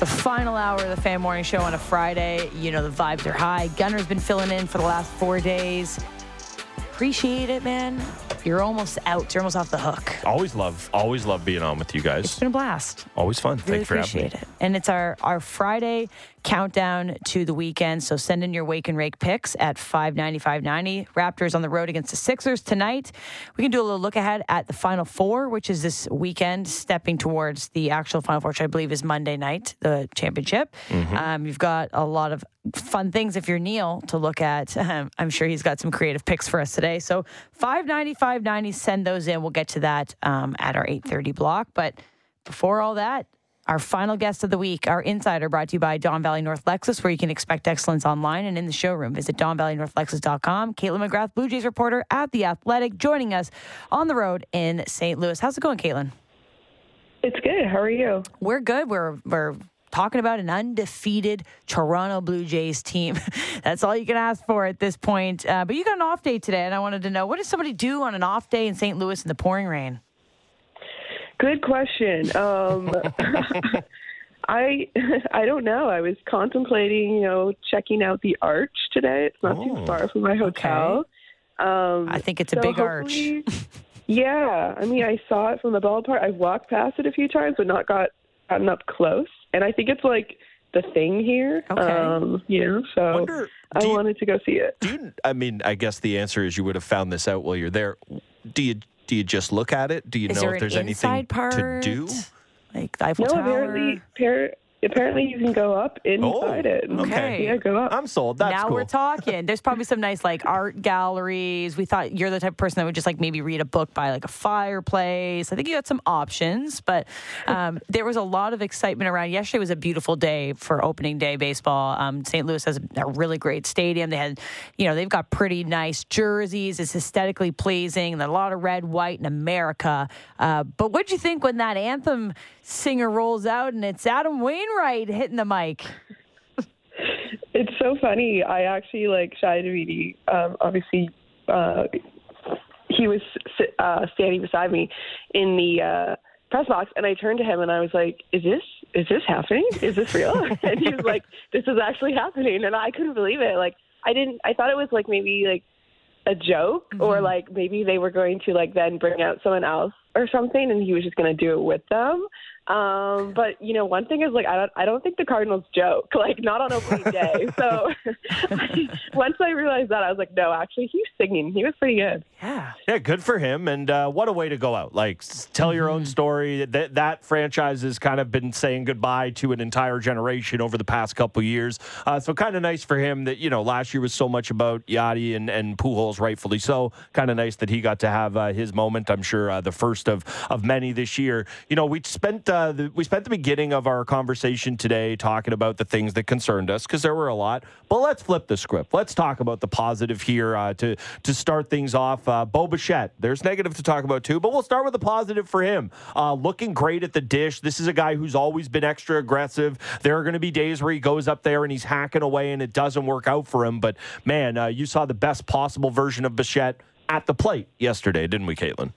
It's the final hour of the Fan Morning Show on a Friday. You know, the vibes are high. Gunner's been filling in for the last four days. Appreciate it, man. You're almost out. You're almost off the hook. Always love, always love being on with you guys. It's been a blast. Always fun. Really Thanks for having me. appreciate it. And it's our, our Friday countdown to the weekend. So send in your wake and rake picks at 590-590. Raptors on the road against the Sixers tonight. We can do a little look ahead at the Final Four, which is this weekend, stepping towards the actual Final Four, which I believe is Monday night, the championship. Mm-hmm. Um, you've got a lot of fun things if you're Neil to look at. I'm sure he's got some creative picks for us today. So 590, 590, send those in. We'll get to that um, at our 830 block. But before all that, our final guest of the week, our insider, brought to you by Don Valley North Lexus, where you can expect excellence online and in the showroom. Visit DonValleyNorthLexus.com. Kaitlyn McGrath, Blue Jays reporter at The Athletic, joining us on the road in St. Louis. How's it going, Kaitlyn? It's good. How are you? We're good. We're we're talking about an undefeated Toronto Blue Jays team. That's all you can ask for at this point. Uh, but you got an off day today, and I wanted to know what does somebody do on an off day in St. Louis in the pouring rain? Good question. Um, I I don't know. I was contemplating, you know, checking out the Arch today. It's not Oh, too far from my hotel. Um, I think it's a big arch. yeah, I mean, I saw it from the ballpark. I've walked past it a few times, but not got gotten up close. And I think it's like the thing here. Okay. Um, you know, so Wonder, I you- wanted to go see it. Do you, I mean, I guess the answer is you would have found this out while you're there. Do you do you just look at it? Do you Is know there if there's anything part? to do? Like the Eiffel No, Tower? apparently, par- apparently you can go up inside it. Oh, okay. Yeah, go up. I'm sold. That's cool. now cool. we're talking. There's probably some nice like art galleries. We thought you're the type of person that would just like maybe read a book by like a fireplace. I think you got some options, but um, there was a lot of excitement around. Yesterday was a beautiful day for opening day baseball. Um, St. Louis has a really great stadium. They had, you know, they've got pretty nice jerseys. It's aesthetically pleasing. And a lot of red, white and America. Uh, but what'd you think when that anthem singer rolls out and it's Adam Wainwright hitting the mic? It's so funny. I actually like Shi Davidi. Um, obviously, uh, he was uh, standing beside me in the uh, press box, and I turned to him and I was like, "Is this is this happening? Is this real?" and he was like, "This is actually happening," and I couldn't believe it. Like, I didn't. I thought it was like maybe like a joke, or like maybe they were going to like then bring out someone else or something, and he was just going to do it with them. Um, but you know, one thing is like I don't I don't think the Cardinals joke, like not on opening day. so once I realized that, I was like, no, actually, he was singing. He was pretty good. Yeah. Yeah, good for him. And uh, what a way to go out. Like, tell your Mm-hmm. own story. That, that franchise has kind of been saying goodbye to an entire generation over the past couple years. Uh, so, kind of nice for him that, you know, last year was so much about Yadi and, and Pujols, rightfully so. Kind of nice that he got to have uh, his moment. I'm sure uh, the first of, of many this year. You know, we spent, uh, the, we spent the beginning of our conversation today talking about the things that concerned us because there were a lot. But let's flip the script. Let's talk about the positive here uh, to, to start things off. Uh, Bo Bichette, there's negative to talk about too, but we'll start with the positive for him. Uh, looking great at the dish. This is a guy who's always been extra aggressive. There are going to be days where he goes up there and he's hacking away and it doesn't work out for him. But man, uh, you saw the best possible version of Bichette at the plate yesterday, didn't we, Kaitlyn?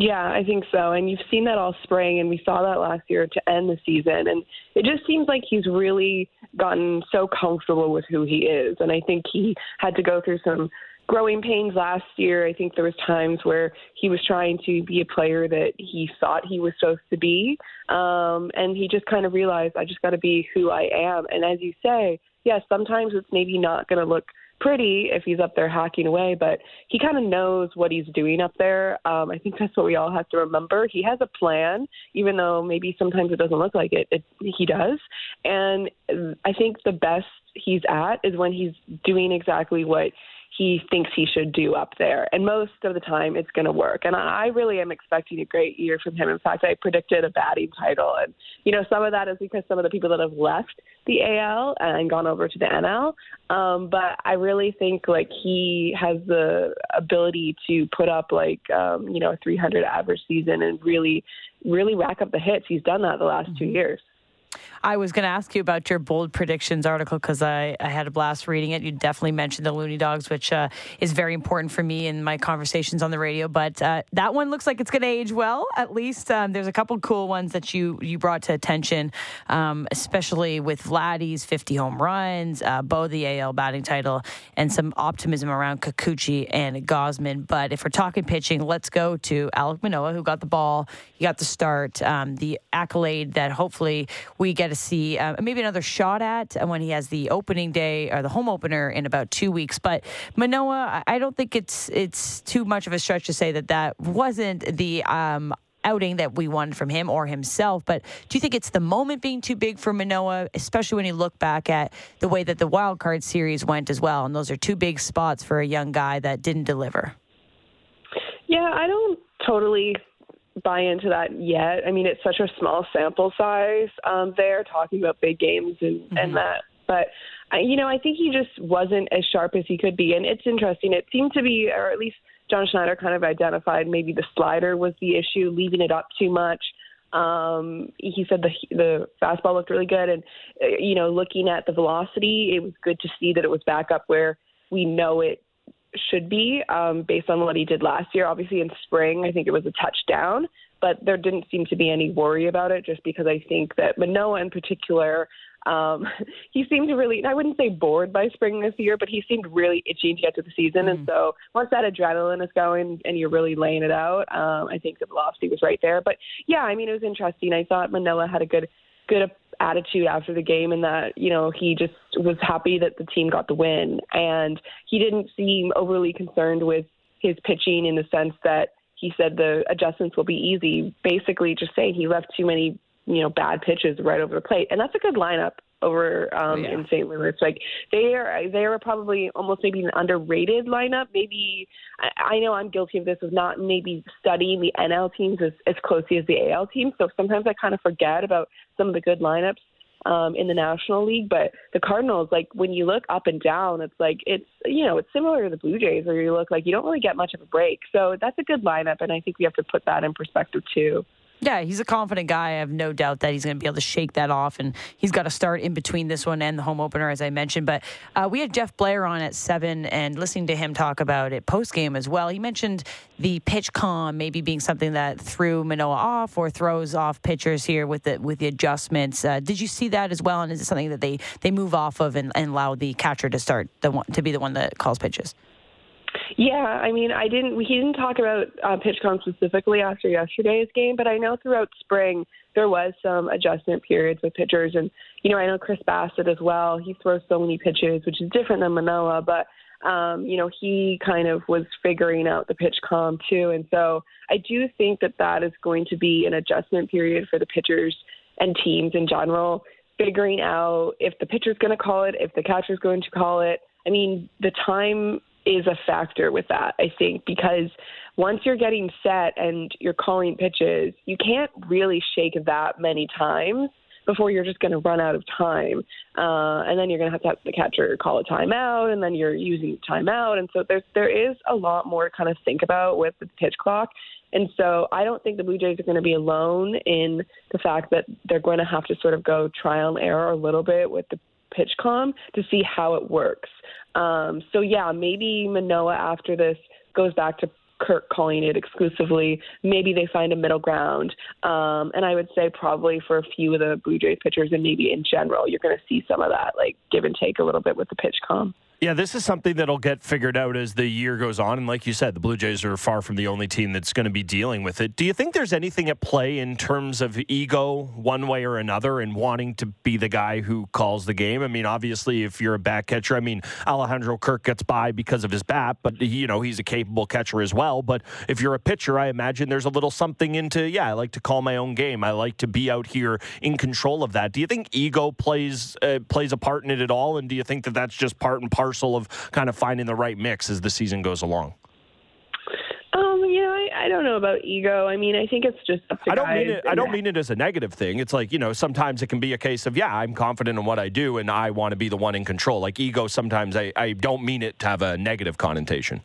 Yeah, I think so. And you've seen that all spring, and we saw that last year to end the season. And it just seems like he's really gotten so comfortable with who he is. And I think he had to go through some growing pains last year. I think there was times where he was trying to be a player that he thought he was supposed to be, um, and he just kind of realized I just got to be who I am. And as you say, yes, sometimes it's maybe not going to look pretty if he's up there hacking away, but he kind of knows what he's doing up there. Um, I think that's what we all have to remember. He has a plan, even though maybe sometimes it doesn't look like it. it he does, and I think the best he's at is when he's doing exactly what he thinks he should do up there. And most of the time, it's going to work. And I really am expecting a great year from him. In fact, I predicted a batting title. And, you know, some of that is because some of the people that have left the AL and gone over to the NL. Um, but I really think, like, he has the ability to put up, like, um, you know, a 300 average season and really, really rack up the hits. He's done that the last two years. I was going to ask you about your bold predictions article because I, I had a blast reading it. You definitely mentioned the Loonie Dogs, which uh, is very important for me in my conversations on the radio. But uh, that one looks like it's going to age well. At least um, there's a couple cool ones that you you brought to attention, um, especially with Vladdy's 50 home runs, uh, Bo the AL batting title, and some optimism around Kikuchi and Gausman. But if we're talking pitching, let's go to Alek Manoah, who got the ball. He got the start, um, the accolade that hopefully we get to see uh, maybe another shot at when he has the opening day or the home opener in about two weeks. But Manoah, I don't think it's it's too much of a stretch to say that that wasn't the um, outing that we wanted from him or himself. But do you think it's the moment being too big for Manoah, especially when you look back at the way that the wild card series went as well? And those are two big spots for a young guy that didn't deliver. Yeah, I don't totally buy into that yet. I mean, it's such a small sample size um, there, talking about big games and, mm-hmm. and that. But, I, you know, I think he just wasn't as sharp as he could be. And it's interesting. It seemed to be, or at least John Schneider kind of identified maybe the slider was the issue, leaving it up too much. Um, he said the the fastball looked really good, and uh, you know, looking at the velocity, it was good to see that it was back up where we know it should be um, based on what he did last year. Obviously, in spring, I think it was a touchdown, but there didn't seem to be any worry about it just because I think that Manoah in particular, um, he seemed to really, I wouldn't say bored by spring this year, but he seemed really itching to get to the season. Mm. And so once that adrenaline is going and you're really laying it out, um, I think the velocity was right there. But yeah, I mean, it was interesting. I thought Manoah had a good, good attitude after the game and that you know he just was happy that the team got the win. And he didn't seem overly concerned with his pitching in the sense that he said the adjustments will be easy. Basically just saying he left too many you know bad pitches right over the plate. And that's a good lineup over um, oh, yeah. in St. Louis. Like they are, they are probably almost maybe an underrated lineup. Maybe I, I know I'm guilty of this of not maybe studying the NL teams as, as closely as the AL teams. So sometimes I kind of forget about some of the good lineups um, in the National League. But the Cardinals, like when you look up and down, it's like it's you know it's similar to the Blue Jays where you look like you don't really get much of a break. So that's a good lineup, and I think we have to put that in perspective too. Yeah, he's a confident guy. I have no doubt that he's going to be able to shake that off, and he's got to start in between this one and the home opener, as I mentioned. But uh, we had Jeff Blair on at seven, and listening to him talk about it post game as well. He mentioned the PitchCom maybe being something that threw Manoah off or throws off pitchers here with the with the adjustments. Uh, did you see that as well? And is it something that they they move off of and, and allow the catcher to start the one to be the one that calls pitches? Yeah, I mean, I didn't. He didn't talk about uh, PitchCom specifically after yesterday's game, but I know throughout spring there was some adjustment periods with pitchers, and you know, I know Chris Bassitt as well. He throws so many pitches, which is different than Manoah, but um, you know, he kind of was figuring out the PitchCom too, and so I do think that that is going to be an adjustment period for the pitchers and teams in general, figuring out if the pitcher's going to call it, if the catcher's going to call it. I mean, the time is a factor with that, I think, because once you're getting set and you're calling pitches, you can't really shake that many times before you're just going to run out of time. Uh, and then you're going to have to have the catcher call a timeout, and then you're using timeout. And so there's, there is a lot more to kind of think about with the pitch clock. And so I don't think the Blue Jays are going to be alone in the fact that they're going to have to sort of go trial and error a little bit with the PitchCom to see how it works. Um, so yeah, maybe Manoah after this goes back to Kirk calling it exclusively. Maybe they find a middle ground. Um, and I would say probably for a few of the Blue Jays pitchers and maybe in general, you're going to see some of that like give and take a little bit with the PitchCom. Yeah, this is something that'll get figured out as the year goes on. And like you said, the Blue Jays are far from the only team that's going to be dealing with it. Do you think there's anything at play in terms of ego, one way or another, and wanting to be the guy who calls the game? I mean, obviously, if you're a back catcher, I mean, Alejandro Kirk gets by because of his bat, but, you know, he's a capable catcher as well. But if you're a pitcher, I imagine there's a little something into, yeah, I like to call my own game. I like to be out here in control of that. Do you think ego plays uh, plays a part in it at all? And do you think that that's just part and parcel of kind of finding the right mix as the season goes along? Um, you know, I, I don't know about ego. I mean, I think it's just. I don't mean it. I don't mean it as a negative thing. It's like you know, sometimes it can be a case of yeah, I'm confident in what I do, and I want to be the one in control. Like ego, sometimes I, I don't mean it to have a negative connotation.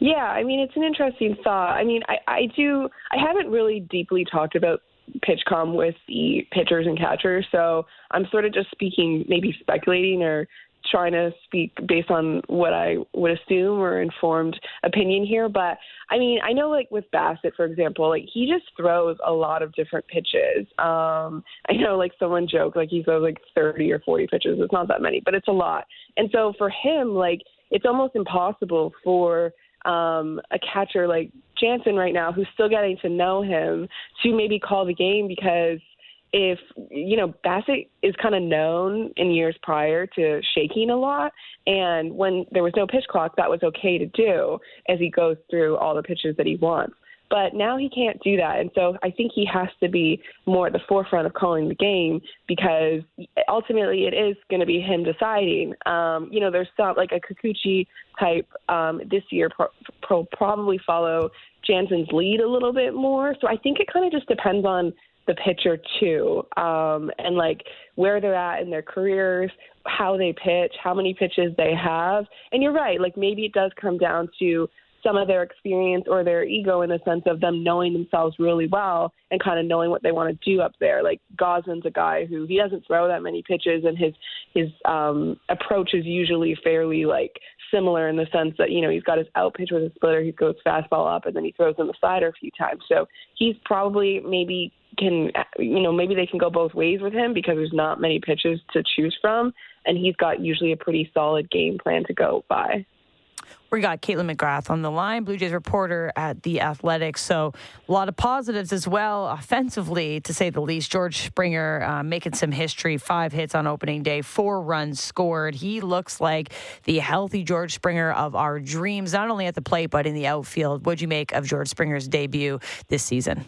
Yeah, I mean, it's an interesting thought. I mean, I, I do. I haven't really deeply talked about PitchCom with the pitchers and catchers. So I'm sort of just speaking, maybe speculating or trying to speak based on what I would assume or informed opinion here. But I mean, I know like with Bassitt, for example, like he just throws a lot of different pitches. Um, I know like someone joked like he throws like 30 or 40 pitches. It's not that many, but it's a lot. And so for him, like it's almost impossible for um, a catcher like Jansen right now, who's still getting to know him, to maybe call the game because if you know Bassitt is kind of known in years prior to shaking a lot, and when there was no pitch clock, that was okay to do as he goes through all the pitches that he wants. But now he can't do that, and so I think he has to be more at the forefront of calling the game because ultimately it is going to be him deciding. Um, you know, there's some like a Kikuchi type um, this year pro- pro- probably follow Jansen's lead a little bit more. So I think it kind of just depends on the pitcher too, um, and like where they're at in their careers, how they pitch, how many pitches they have. And you're right, like maybe it does come down to some of their experience or their ego in the sense of them knowing themselves really well and kind of knowing what they want to do up there. Like Gausman's a guy who he doesn't throw that many pitches and his his um approach is usually fairly like similar in the sense that, you know, he's got his out pitch with his splitter, he goes fastball up and then he throws in the slider a few times. So he's probably maybe can you know maybe they can go both ways with him because there's not many pitches to choose from and he's got usually a pretty solid game plan to go by we got Kaitlyn McGrath on the line, Blue Jays reporter at The Athletics. So, a lot of positives as well, offensively, to say the least. George Springer uh, making some history, five hits on opening day, four runs scored. He looks like the healthy George Springer of our dreams, not only at the plate, but in the outfield. What'd you make of George Springer's debut this season?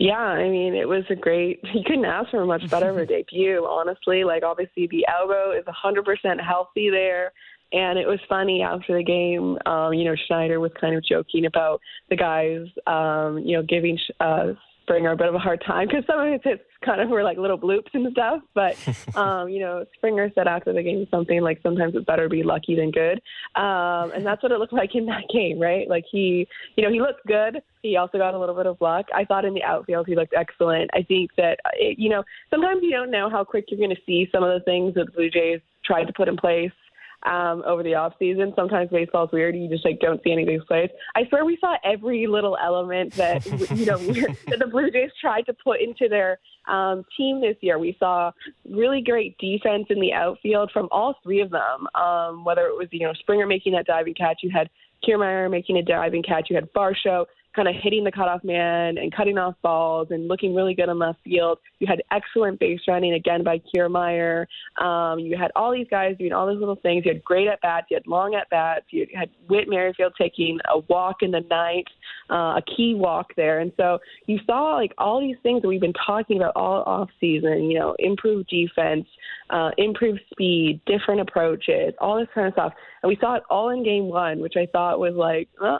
Yeah, I mean, it was a great. You couldn't ask for much better of a debut, honestly. Like, obviously, the elbow is 100% healthy there. And it was funny after the game. Um, you know, Schneider was kind of joking about the guys, um, you know, giving uh, Springer a bit of a hard time because some of his hits kind of were like little bloops and stuff. But um, you know, Springer said after the game something like sometimes it's better to be lucky than good, um, and that's what it looked like in that game, right? Like he, you know, he looked good. He also got a little bit of luck. I thought in the outfield he looked excellent. I think that it, you know sometimes you don't know how quick you're going to see some of the things that the Blue Jays tried to put in place um, over the off season. Sometimes baseball's weird; you just like don't see any of these plays. I swear we saw every little element that you know that the Blue Jays tried to put into their um, team this year. We saw really great defense in the outfield from all three of them. Um, whether it was you know Springer making that diving catch, you had Kiermaier making a diving catch, you had Varsho kind of hitting the cutoff man and cutting off balls and looking really good in left field. You had excellent base running again by Kiermaier. Um, you had all these guys doing all these little things. You had great at bats. You had long at bats. You had Whit Merrifield taking a walk in the ninth, uh, a key walk there. And so you saw like all these things that we've been talking about all off season. You know, improved defense, uh, improved speed, different approaches, all this kind of stuff. And we saw it all in game one, which I thought was like, uh,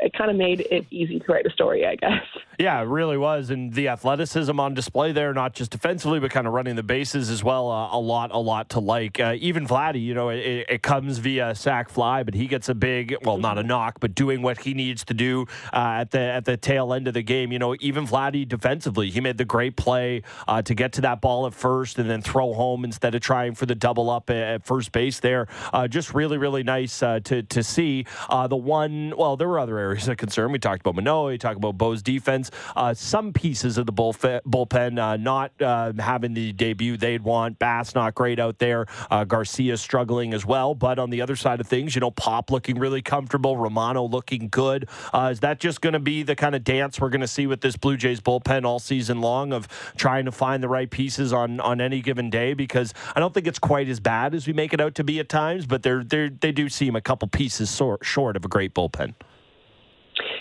it kind of made it easy to write a story, I guess. Yeah, it really was. And the athleticism on display there, not just defensively, but kind of running the bases as well. Uh, a lot, a lot to like. Uh, even Vladdy, you know, it, it, comes via sac fly, but he gets a big, well, not a knock, but doing what he needs to do uh, at the at the tail end of the game. You know, even Vladdy defensively, he made the great play uh, to get to that ball at first and then throw home instead of trying for the double up at first base there. Uh, just really, really nice uh, to, to see. the one, well, there were other areas of concern. We talked about Manoah, we talked about Bo's defense. Uh, some pieces of the bullpen uh, not uh, having the debut they'd want. Bass not great out there. Uh, Garcia struggling as well. But on the other side of things, you know, Pop looking really comfortable. Romano looking good. Uh, is that just going to be the kind of dance we're going to see with this Blue Jays bullpen all season long of trying to find the right pieces on, on any given day? Because I don't think it's quite as bad as we make it out to be at times, but they're, they're, they do seem a couple pieces short of a great bullpen.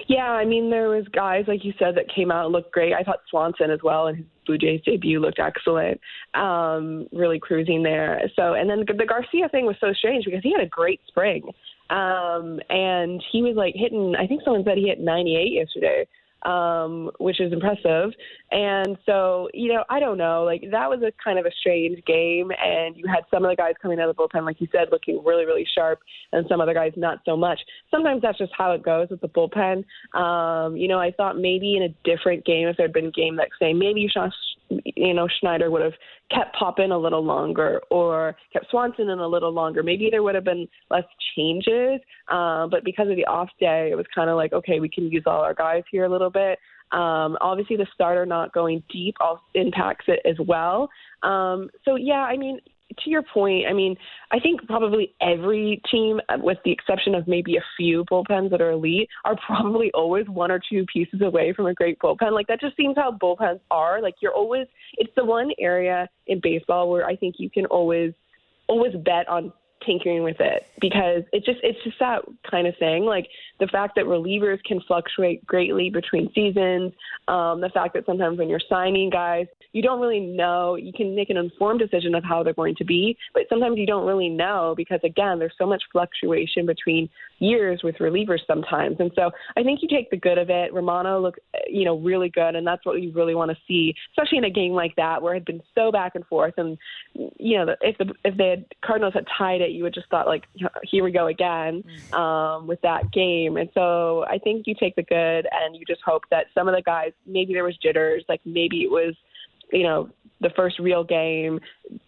Yeah, I mean there was guys like you said that came out and looked great. I thought Swanson as well and his Blue Jays debut looked excellent, um, really cruising there. So and then the Garcia thing was so strange because he had a great spring, um, and he was like hitting. I think someone said he hit 98 yesterday. Um, which is impressive. And so, you know, I don't know. Like that was a kind of a strange game, and you had some of the guys coming out of the bullpen, like you said, looking really, really sharp, and some other guys not so much. Sometimes that's just how it goes with the bullpen. Um, you know, I thought maybe in a different game, if there had been a game that say maybe you Sean, you know, Schneider would have kept Poppin a little longer or kept Swanson in a little longer. Maybe there would have been less changes. Uh, but because of the off day, it was kind of like, okay, we can use all our guys here a little bit. Um, obviously, the starter not going deep also impacts it as well. Um, so, yeah, I mean, to your point, I mean, I think probably every team, uh, with the exception of maybe a few bullpens that are elite, are probably always one or two pieces away from a great bullpen. Like that just seems how bullpens are. Like you're always, it's the one area in baseball where I think you can always, always bet on tinkering with it because it's just it's just that kind of thing. Like the fact that relievers can fluctuate greatly between seasons, um, the fact that sometimes when you're signing guys, you don't really know. You can make an informed decision of how they're going to be, but sometimes you don't really know because again, there's so much fluctuation between years with relievers sometimes. And so I think you take the good of it. Romano looked, you know, really good, and that's what you really want to see, especially in a game like that where it had been so back and forth. And you know, if the if the Cardinals had tied it, you would just thought like, here we go again mm. um, with that game. And so I think you take the good, and you just hope that some of the guys, maybe there was jitters, like maybe it was you know, the first real game,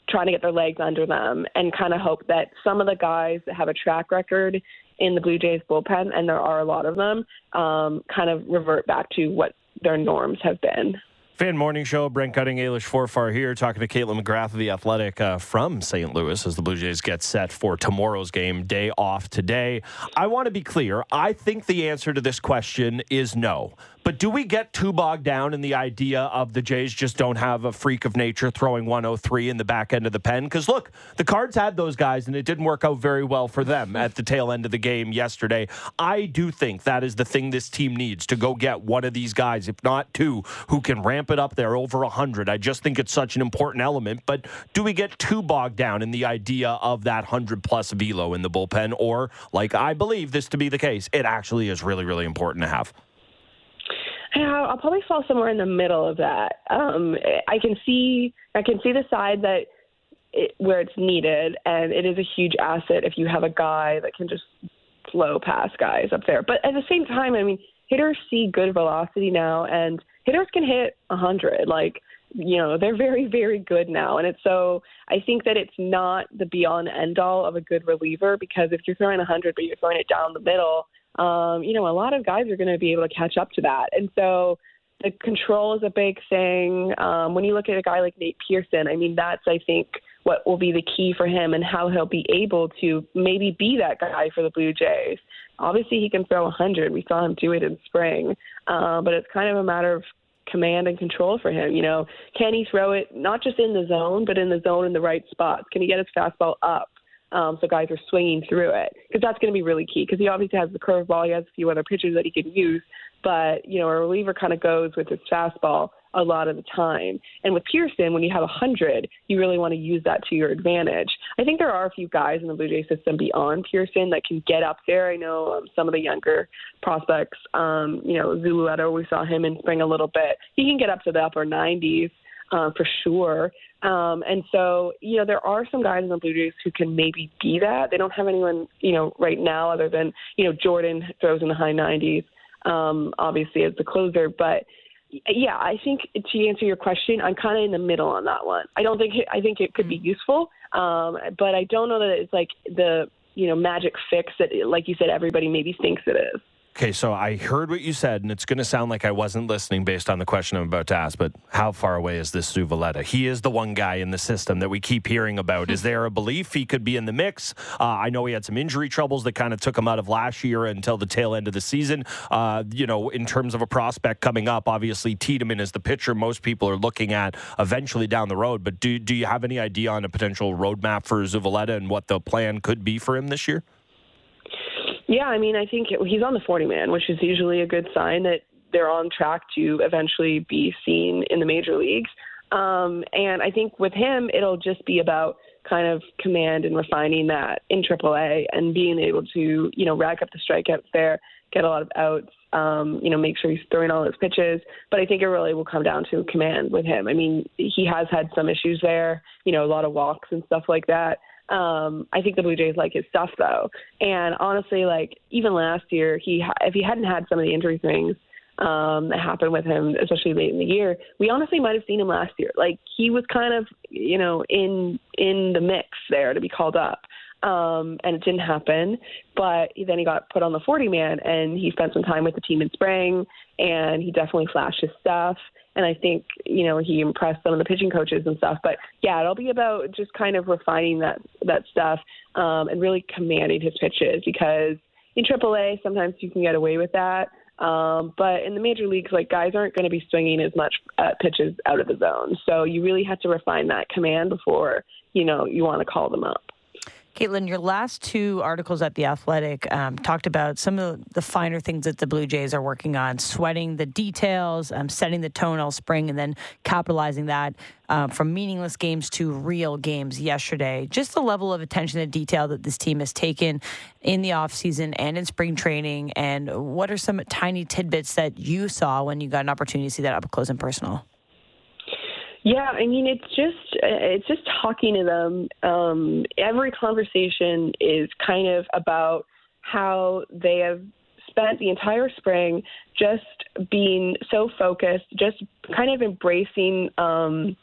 trying to get their legs under them, and kind of hope that some of the guys that have a track record in the Blue Jays bullpen, and there are a lot of them, um, kind of revert back to what their norms have been. Fan Morning Show, Brent Cutting, Ailish Forfar here, talking to Kaitlyn McGrath of The Athletic uh, from St. Louis as the Blue Jays get set for tomorrow's game, day off today. I want to be clear. I think the answer to this question is no. But do we get too bogged down in the idea of the Jays just don't have a freak of nature throwing 103 in the back end of the pen? Because look, the Cards had those guys and it didn't work out very well for them at the tail end of the game yesterday. I do think that is the thing this team needs to go get one of these guys, if not two, who can ramp it up there over 100. I just think it's such an important element. But do we get too bogged down in the idea of that 100 plus velo in the bullpen? Or, like I believe this to be the case, it actually is really, really important to have? Yeah, I'll probably fall somewhere in the middle of that. Um, I can see I can see the side that it, where it's needed, and it is a huge asset if you have a guy that can just flow past guys up there. But at the same time, I mean, hitters see good velocity now, and hitters can hit a hundred. Like you know, they're very, very good now, and it's so. I think that it's not the be all and end all of a good reliever because if you're throwing a hundred but you're throwing it down the middle um, you know, a lot of guys are going to be able to catch up to that. And so the control is a big thing. Um, when you look at a guy like Nate Pearson, I mean, that's, I think, what will be the key for him and how he'll be able to maybe be that guy for the Blue Jays. Obviously, he can throw 100. We saw him do it in spring. Uh, but it's kind of a matter of command and control for him. You know, can he throw it not just in the zone, but in the zone in the right spots? Can he get his fastball up? Um, so guys are swinging through it because that's going to be really key because he obviously has the curveball. He has a few other pitches that he can use, but you know a reliever kind of goes with his fastball a lot of the time. And with Pearson, when you have a hundred, you really want to use that to your advantage. I think there are a few guys in the Blue Jay system beyond Pearson that can get up there. I know um, some of the younger prospects. Um, you know, Zulueta, we saw him in spring a little bit. He can get up to the upper 90s uh, for sure. Um, and so, you know, there are some guys in the Blue Jays who can maybe be that. They don't have anyone, you know, right now other than, you know, Jordan throws in the high 90s, um, obviously, as the closer. But yeah, I think to answer your question, I'm kind of in the middle on that one. I don't think it, I think it could be useful, um, but I don't know that it's like the you know magic fix that, like you said, everybody maybe thinks it is. Okay, so I heard what you said, and it's going to sound like I wasn't listening based on the question I'm about to ask, but how far away is this Zulueta? He is the one guy in the system that we keep hearing about. Is there a belief he could be in the mix? Uh, I know he had some injury troubles that kind of took him out of last year until the tail end of the season. Uh, you know, in terms of a prospect coming up, obviously Tiedemann is the pitcher most people are looking at eventually down the road. But do, do you have any idea on a potential roadmap for Zulueta and what the plan could be for him this year? Yeah, I mean, I think it, he's on the 40 man, which is usually a good sign that they're on track to eventually be seen in the major leagues. Um, and I think with him, it'll just be about kind of command and refining that in AAA and being able to, you know, rack up the strikeouts there, get a lot of outs, um, you know, make sure he's throwing all his pitches. But I think it really will come down to command with him. I mean, he has had some issues there, you know, a lot of walks and stuff like that. Um, I think the Blue Jays like his stuff though, and honestly, like even last year, he if he hadn't had some of the injury things um, that happened with him, especially late in the year, we honestly might have seen him last year. Like he was kind of, you know, in in the mix there to be called up. Um, and it didn't happen. But then he got put on the 40 man, and he spent some time with the team in spring, and he definitely flashed his stuff. And I think you know he impressed some of the pitching coaches and stuff. But yeah, it'll be about just kind of refining that that stuff um, and really commanding his pitches because in AAA sometimes you can get away with that. Um, but in the major leagues, like guys aren't going to be swinging as much uh, pitches out of the zone. So you really have to refine that command before you know you want to call them up. Kaitlyn, your last two articles at The Athletic um, talked about some of the finer things that the Blue Jays are working on, sweating the details, um, setting the tone all spring, and then capitalizing that uh, from meaningless games to real games yesterday. Just the level of attention to detail that this team has taken in the offseason and in spring training. And what are some tiny tidbits that you saw when you got an opportunity to see that up close and personal? Yeah, I mean it's just it's just talking to them. Um, every conversation is kind of about how they have spent the entire spring just being so focused, just kind of embracing um,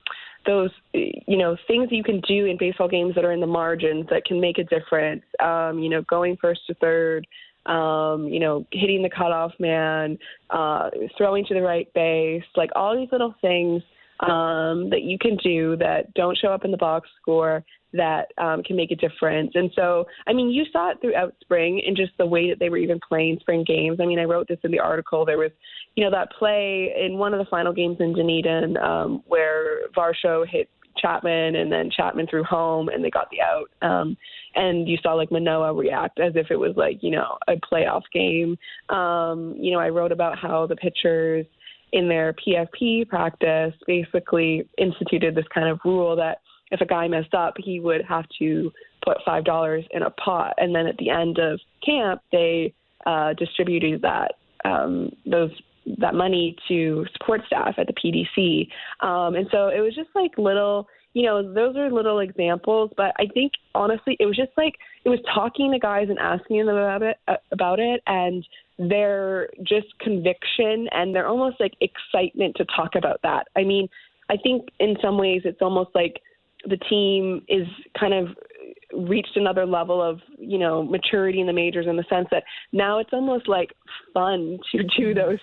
those you know things you can do in baseball games that are in the margins that can make a difference. Um, you know, going first to third. Um, you know, hitting the cutoff man, uh, throwing to the right base, like all these little things um, that you can do that don't show up in the box score that um, can make a difference. And so, I mean, you saw it throughout spring and just the way that they were even playing spring games. I mean, I wrote this in the article. There was, you know, that play in one of the final games in Dunedin um, where Varsho hit Chapman and then Chapman threw home and they got the out. Um, and you saw like Manoah react as if it was like, you know, a playoff game. Um, you know, I wrote about how the pitchers – in their PFP practice basically instituted this kind of rule that if a guy messed up, he would have to put five dollars in a pot, and then at the end of camp, they uh, distributed that um, those that money to support staff at the PDC. Um, and so it was just like little, you know, those are little examples. But I think honestly, it was just like it was talking to guys and asking them about it, uh, about it, and their just conviction and their almost like excitement to talk about that. I mean, I think in some ways it's almost like the team is kind of reached another level of you know maturity in the majors in the sense that now it's almost like fun to do mm-hmm. those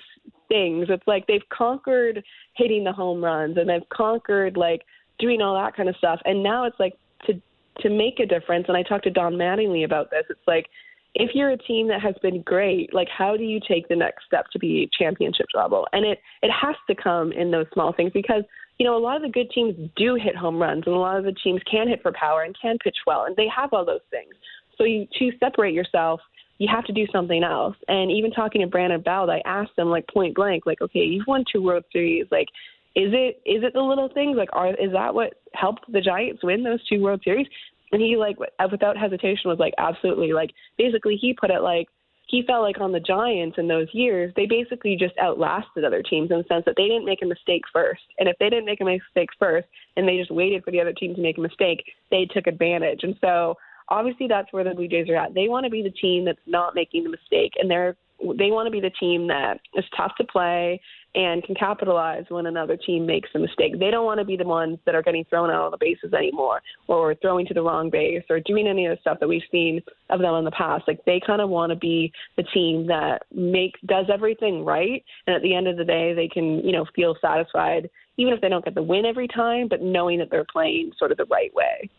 things. It's like they've conquered hitting the home runs and they've conquered like doing all that kind of stuff, and now it's like to to make a difference. And I talked to Don Mattingly about this. It's like if you're a team that has been great, like how do you take the next step to be championship level? And it it has to come in those small things because you know a lot of the good teams do hit home runs, and a lot of the teams can hit for power and can pitch well, and they have all those things. So you to separate yourself, you have to do something else. And even talking to Brandon Belt, I asked him like point blank, like, okay, you've won two World Series, like. Is it is it the little things like are is that what helped the Giants win those two World Series? And he like uh, without hesitation was like absolutely like basically he put it like he felt like on the Giants in those years, they basically just outlasted other teams in the sense that they didn't make a mistake first. And if they didn't make a mistake first and they just waited for the other team to make a mistake, they took advantage. And so obviously that's where the Blue Jays are at. They want to be the team that's not making the mistake and they're they want to be the team that is tough to play and can capitalize when another team makes a mistake. They don't want to be the ones that are getting thrown out on the bases anymore or throwing to the wrong base or doing any of the stuff that we've seen of them in the past. Like they kind of want to be the team that make does everything right and at the end of the day they can, you know, feel satisfied even if they don't get the win every time, but knowing that they're playing sort of the right way.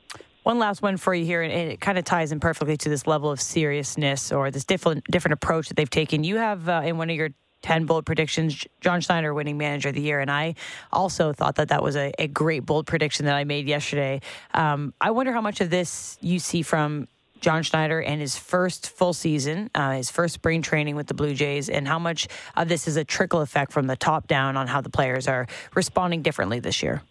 One last one for you here, and it kind of ties in perfectly to this level of seriousness or this different different approach that they've taken. You have uh, in one of your 10 bold predictions, John Schneider winning manager of the year. And I also thought that that was a, a great bold prediction that I made yesterday. Um, I wonder how much of this you see from John Schneider and his first full season, uh, his first spring training with the Blue Jays, and how much of this is a trickle effect from the top down on how the players are responding differently this year.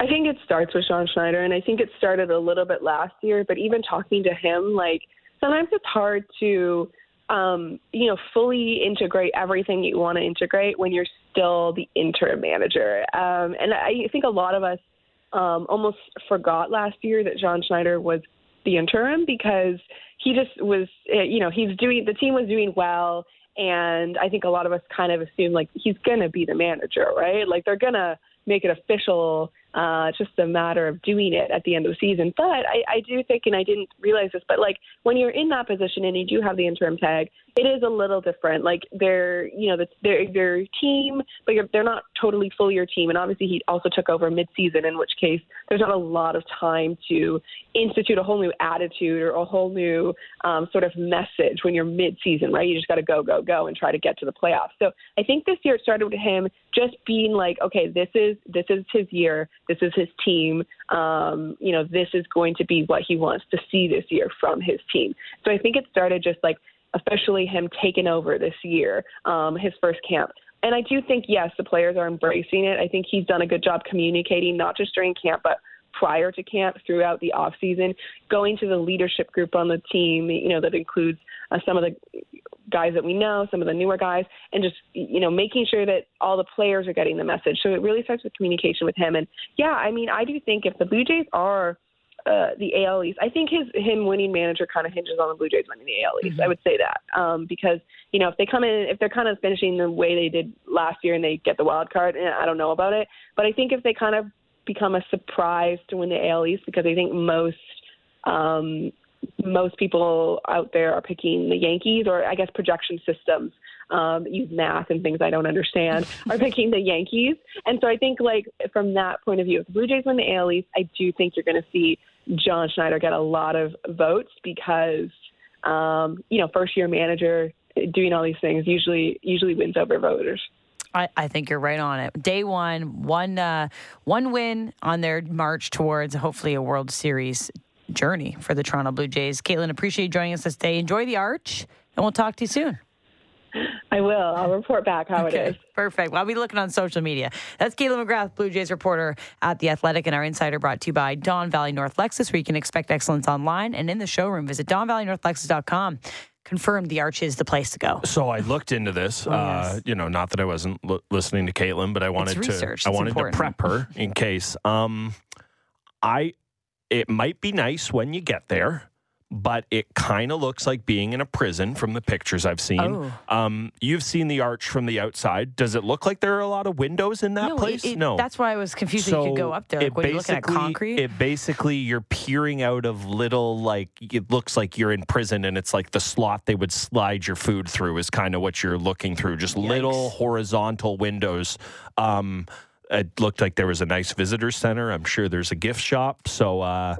I think it starts with John Schneider, and I think it started a little bit last year. But even talking to him, like sometimes it's hard to, um, you know, fully integrate everything you want to integrate when you're still the interim manager. Um, and I think a lot of us um, almost forgot last year that John Schneider was the interim because he just was, eh, you know, he's doing the team was doing well. And I think a lot of us kind of assume like he's going to be the manager, right? Like they're going to make it official uh, it's just a matter of doing it at the end of the season. But I, I do think, and I didn't realize this, but like when you're in that position and you do have the interim tag, it is a little different. Like they're, you know, they're their team, but they're not totally fully your team. And obviously, he also took over mid-season, in which case there's not a lot of time to institute a whole new attitude or a whole new um, sort of message when you're mid-season, right? You just got to go, go, go, and try to get to the playoffs. So I think this year it started with him just being like, okay, this is this is his year, this is his team. Um, you know, this is going to be what he wants to see this year from his team. So I think it started just like officially him taking over this year, um, his first camp. And I do think, yes, the players are embracing it. I think he's done a good job communicating, not just during camp, but prior to camp, throughout the off season, going to the leadership group on the team, you know, that includes uh, some of the guys that we know, some of the newer guys, and just you know making sure that all the players are getting the message. So it really starts with communication with him. And yeah, I mean, I do think if the Blue Jays are uh, the AL East. I think his him winning manager kind of hinges on the Blue Jays winning the AL East. Mm-hmm. I would say that um, because you know if they come in if they're kind of finishing the way they did last year and they get the wild card, eh, I don't know about it. But I think if they kind of become a surprise to win the AL East because I think most um, most people out there are picking the Yankees, or I guess projection systems um, use math and things I don't understand, are picking the Yankees. And so I think, like from that point of view, if the Blue Jays win the AL East, I do think you're going to see John Schneider get a lot of votes because, um, you know, first year manager doing all these things usually usually wins over voters. I, I, think you're right on it. Day one, one uh, one win on their march towards hopefully a World Series journey for the Toronto Blue Jays. Kaitlyn, appreciate you joining us this day. Enjoy the arch, and we'll talk to you soon. I will. I'll report back how okay, it is. Perfect. Well, I'll be looking on social media. That's Kaitlyn McGrath, Blue Jays reporter at The Athletic, and our insider brought to you by Don Valley North Lexus, where you can expect excellence online and in the showroom. Visit DonValleyNorthLexus.com confirmed the arch is the place to go. So I looked into this. Oh, yes. uh, you know, not that I wasn't l- listening to Kaitlyn, but I wanted to. I wanted important. to prep her in case. Um, I it might be nice when you get there, but it kind of looks like being in a prison from the pictures I've seen. Oh. Um, you've seen the arch from the outside. Does it look like there are a lot of windows in that no, place? It, it, no. That's why I was confused so that you could go up there. Like when you're looking at concrete? It basically, you're peering out of little, like, it looks like you're in prison and it's like the slot they would slide your food through is kind of what you're looking through. Just Yikes. little horizontal windows. Um, it looked like there was a nice visitor center. I'm sure there's a gift shop. So uh,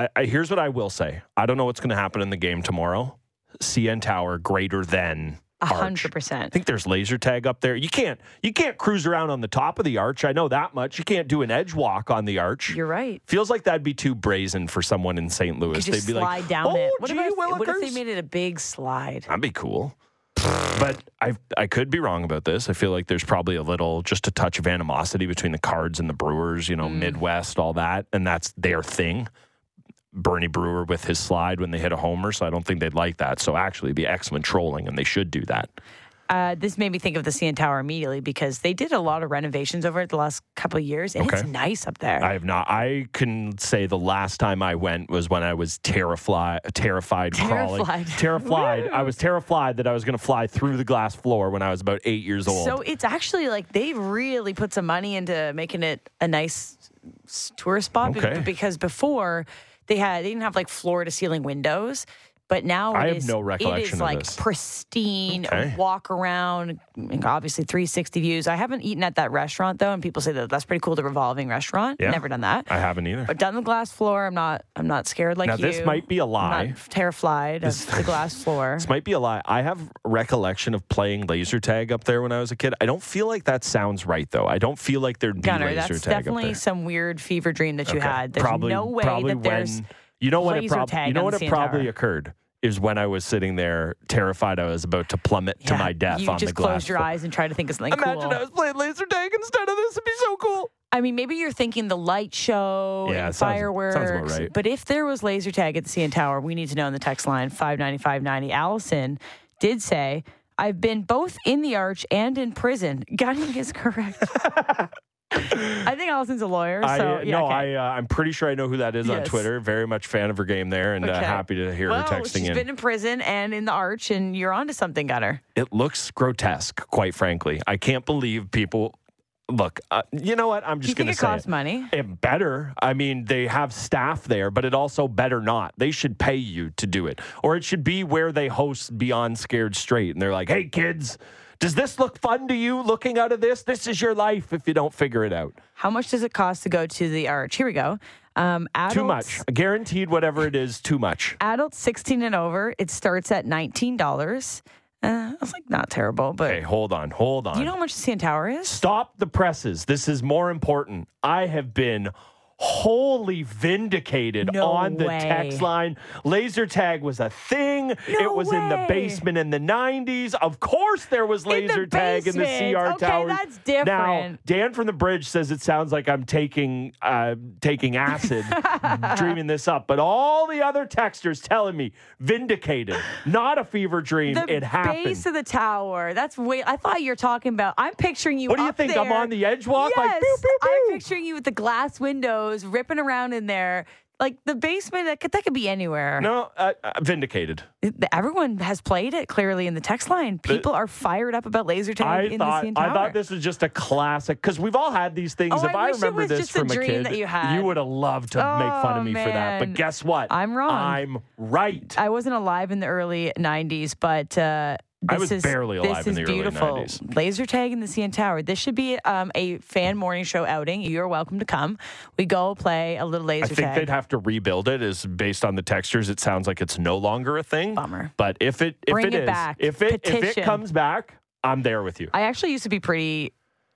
I, I, here's what I will say. I don't know what's going to happen in the game tomorrow. CN Tower greater than hundred percent. I think there's laser tag up there. You can't you can't cruise around on the top of the arch. I know that much. You can't do an edge walk on the arch. You're right. Feels like that'd be too brazen for someone in St. Louis. They'd be slide like, down oh, it. What, gee, if, what if they made it a big slide? That'd be cool but I I could be wrong about this. I feel like there's probably a little just a touch of animosity between the Cards and the Brewers. You know, mm. Midwest, all that, and that's their thing. Bernie Brewer with his slide when they hit a homer, so I don't think they'd like that. So actually, be excellent trolling, and they should do that. Uh, this made me think of the CN Tower immediately because they did a lot of renovations over it the last couple of years, and okay. it's nice up there. I have not. I can say the last time I went was when I was terrified, terrified, crawling, terrified. I was terrified that I was going to fly through the glass floor when I was about eight years old. So it's actually like they really put some money into making it a nice tourist spot okay. because before they had they didn't have like floor to ceiling windows. But now I have is, no recollection it is like this. pristine, okay. walk around, obviously 360 views. I haven't eaten at that restaurant though, and people say that that's pretty cool. The revolving restaurant. Yeah. Never done that. I haven't either. But done the glass floor. I'm not. I'm not scared like now, you. this might be a lie. I'm not terrified this, of the glass floor. This might be a lie. I have recollection of playing laser tag up there when I was a kid. I don't feel like that sounds right though. I don't feel like there'd be Gunner, laser that's tag definitely some weird fever dream that you okay. had. There's probably, no way that there's. You know what it probably you know what it probably occurred is when I was sitting there terrified I was about to plummet yeah, to my death on the glass. You just close your eyes and try to think of something Imagine cool. I was playing laser tag instead of this. It'd be so cool. I mean, maybe you're thinking the light show Yeah, and sounds- sounds fireworks. about right. But if there was laser tag at the CN Tower, we need to know in the text line 59590. Allison did say, I've been both in the arch and in prison. Gunning is correct. I think Allison's a lawyer. So, I, yeah, no, okay. I, uh, I'm pretty sure I know who that is on Twitter. Very much fan of her game there, and uh, happy to hear well, her texting she's in. been in prison and in the arch, and you're onto something, Gunner. it looks grotesque, quite frankly. I can't believe people. Look, uh, you know what? I'm just going to say it costs money? It better. I mean, they have staff there, but it also better not. They should pay you to do it. Or it should be where they host Beyond Scared Straight. And they're like, hey, kids, does this look fun to you looking out of this? This is your life if you don't figure it out. How much does it cost to go to the arch? Here we go. Um, adults, Too much. Guaranteed, whatever it is, too much. Adults 16 and over, it starts at $19. Uh, that's like not terrible, but Okay, hold on, hold on. do you know how much the CN Tower is? Stop the presses. This is more important. I have been wholly vindicated No on the way. text line. Laser tag was a thing. it was in the basement in the 90s. Of course there was laser tag in the basement. CR Okay, tower. that's Now. Dan from the bridge says it sounds like I'm taking uh, taking acid, dreaming this up. But all the other texters telling me vindicated, not a fever dream. The it happened. The base of the tower. That's way. I thought you were talking about. I'm picturing you. What do you think? I'm on the edge walk? Yes, Like, I'm picturing you with the glass windows, ripping around in there. Like the basement, that could, that could be anywhere. no, uh, uh, vindicated. Everyone has played it clearly in the text line. People are fired up about laser tag I in thought the CN Tower. I thought this was just a classic because we've all had these things. Oh, if I I, wish it remember was this just a from a dream kid, that you had. would have loved to make fun Oh, of me for that. But guess what? I'm wrong. I'm right. I wasn't alive in the early '90s, but uh, this I was is, barely alive this in is the early beautiful. 90s. Laser tag in the CN Tower. This should be um, a fan morning show outing. You're welcome to come. We go play a little laser tag. I think tag. they'd have to rebuild it. Is based on the textures. It sounds like it's no longer a thing. Bummer. But if it if Bring it it is, if it if it comes back, I'm there with you. I actually used to be pretty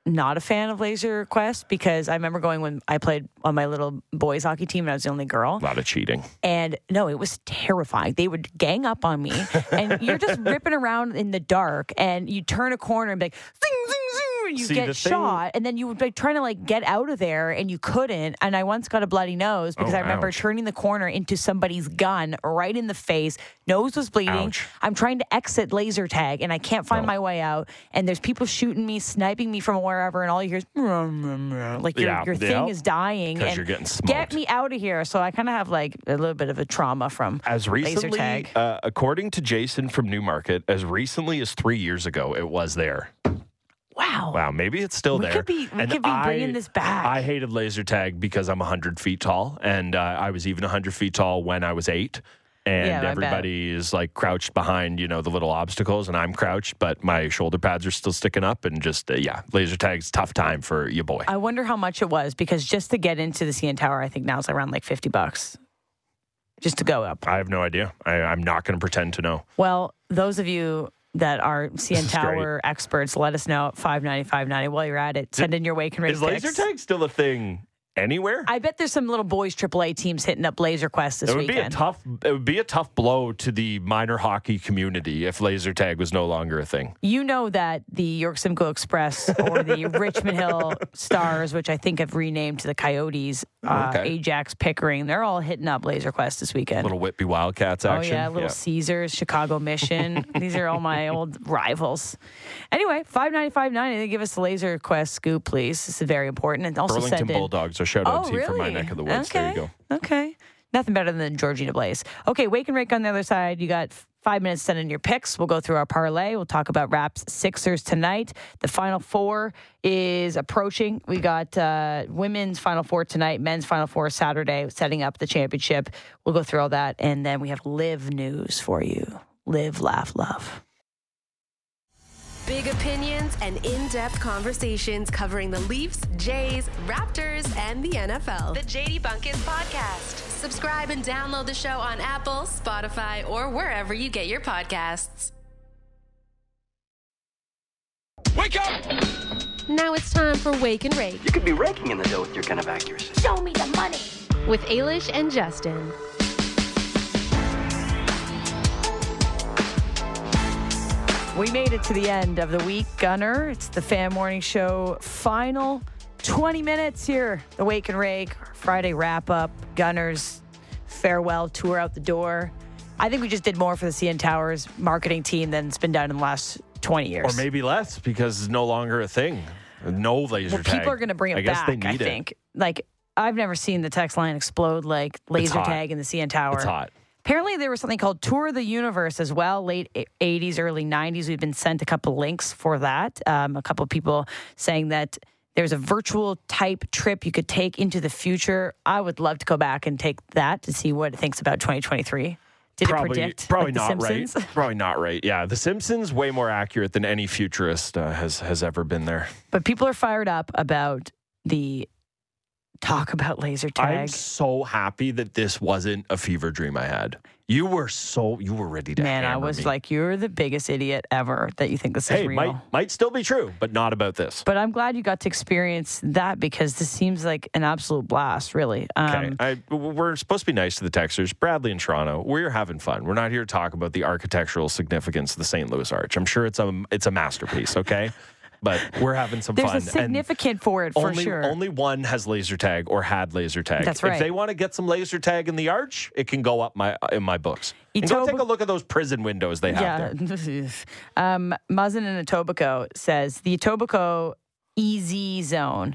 not a fan of Laser Quest because I remember going when I played on my little boys hockey team and I was the only girl. a lot of cheating. And no, it was terrifying. They would gang up on me, and you're just ripping around in the dark, and you turn a corner and be like, zing, zing, and you See, get thing- shot, and then you would be trying to like get out of there, and you couldn't. And I once got a bloody nose because Oh, I remember ouch. turning the corner into somebody's gun right in the face. Nose was bleeding. Ouch. I'm trying to exit laser tag, and I can't find No. my way out. And there's people shooting me, sniping me from wherever, and all you hear is like your, Yeah, your thing yeah. is dying. and you're getting Get me out of here. So I kind of have like a little bit of a trauma from As laser recently, tag. uh, according to Jason from Newmarket, as recently as three years ago, it was there. Wow. Wow, maybe it's still We there. could be- we And could be bringing I- this back. I hated laser tag because I'm 100 feet tall, and uh, I was even 100 feet tall when I was eight. And Yeah, everybody is like crouched behind, you know, the little obstacles, and I'm crouched, but my shoulder pads are still sticking up, and just uh, yeah, laser tag's tough time for you boy. I wonder how much it was because just to get into the CN Tower, I think now it's around like 50 bucks just to go up. I have no idea. I, I'm not going to pretend to know. Well, those of you that are CN Tower experts, let us know at 590, 590 while you're at it. Send in your wake and rake Is laser pics. tag still a thing anywhere? I bet there's some little boys AAA teams hitting up Laser Quest this it would be a weekend. tough. It would be a tough blow to the minor hockey community if laser tag was no longer a thing. you know that the York Simcoe Express or the Richmond Hill Stars, which I think have renamed to the Coyotes, uh, Okay. Ajax Pickering, they're all hitting up Laser Quest this weekend. Little Whitby Wildcats Oh yeah, Little Caesars, Chicago Mission. These are all my old rivals. Anyway, five ninety five ninety. They give us the Laser Quest scoop, please. This is very important. And also Burlington send in. Bulldogs. A shout out Oh to you really? from my neck of the woods. Okay. There you go. Okay. Nothing better than Georgina Blaze. Okay, wake and rake on the other side. You got five minutes to send in your picks. We'll go through our parlay. We'll talk about Raps Sixers tonight. The final four is approaching. We got uh, women's final four tonight, men's final four Saturday, setting up the championship. We'll go through all that. And then we have live news for you. Live, laugh, love. Big opinions and in depth conversations covering the Leafs, Jays, Raptors, and the NFL. The JD Bunkis Podcast. Subscribe and download the show on Apple, Spotify, or wherever you get your podcasts. Wake up! Now it's time for Wake and Rake You could be raking in the dough with your kind of accuracy. Show me the money. with Ailish and Justin. We made it to the end of the week, Gunner. It's the Fan Morning Show final 20 minutes here. The Wake and Rake, Friday wrap up, Gunners farewell tour out the door. I think we just did more for the CN Towers marketing team than it's been done in the last 20 years. Or maybe less because it's no longer a thing. No laser well, tag. people are going to bring it back. I guess back, they need I it. think. Like, I've never seen the text line explode like laser tag in the CN Tower. It's hot. Apparently, there was something called Tour of the Universe as well, late 80s, early 90s. We've been sent a couple links for that. Um, a couple of people saying that there's a virtual type trip you could take into the future. I would love to go back and take that to see what it thinks about 2023. Did probably, it predict? probably like not right. Probably not right. Yeah, The Simpsons way more accurate than any futurist uh, has has ever been there. But people are fired up about the talk about laser tag. I'm so happy that this wasn't a fever dream I had. You were so you were ready to. Man, I was me. like, you're the biggest idiot ever that you think this is hey, real. might might still be true, but not about this. But I'm glad you got to experience that because this seems like an absolute blast, really. Okay, Um, I, we're supposed to be nice to the Texers. Bradley and Toronto, we're having fun. We're not here to talk about the architectural significance of the St. Louis Arch. I'm sure it's a it's a masterpiece. Okay, but we're having some There's fun. a significant for it for only, sure. only one has laser tag or had laser tag. That's right. If they want to get some laser tag in the arch, it can go up my in my books. And go take a look at those prison windows they have there. yeah. um, Muzzin in Etobicoke says the Etobicoke EZ zone.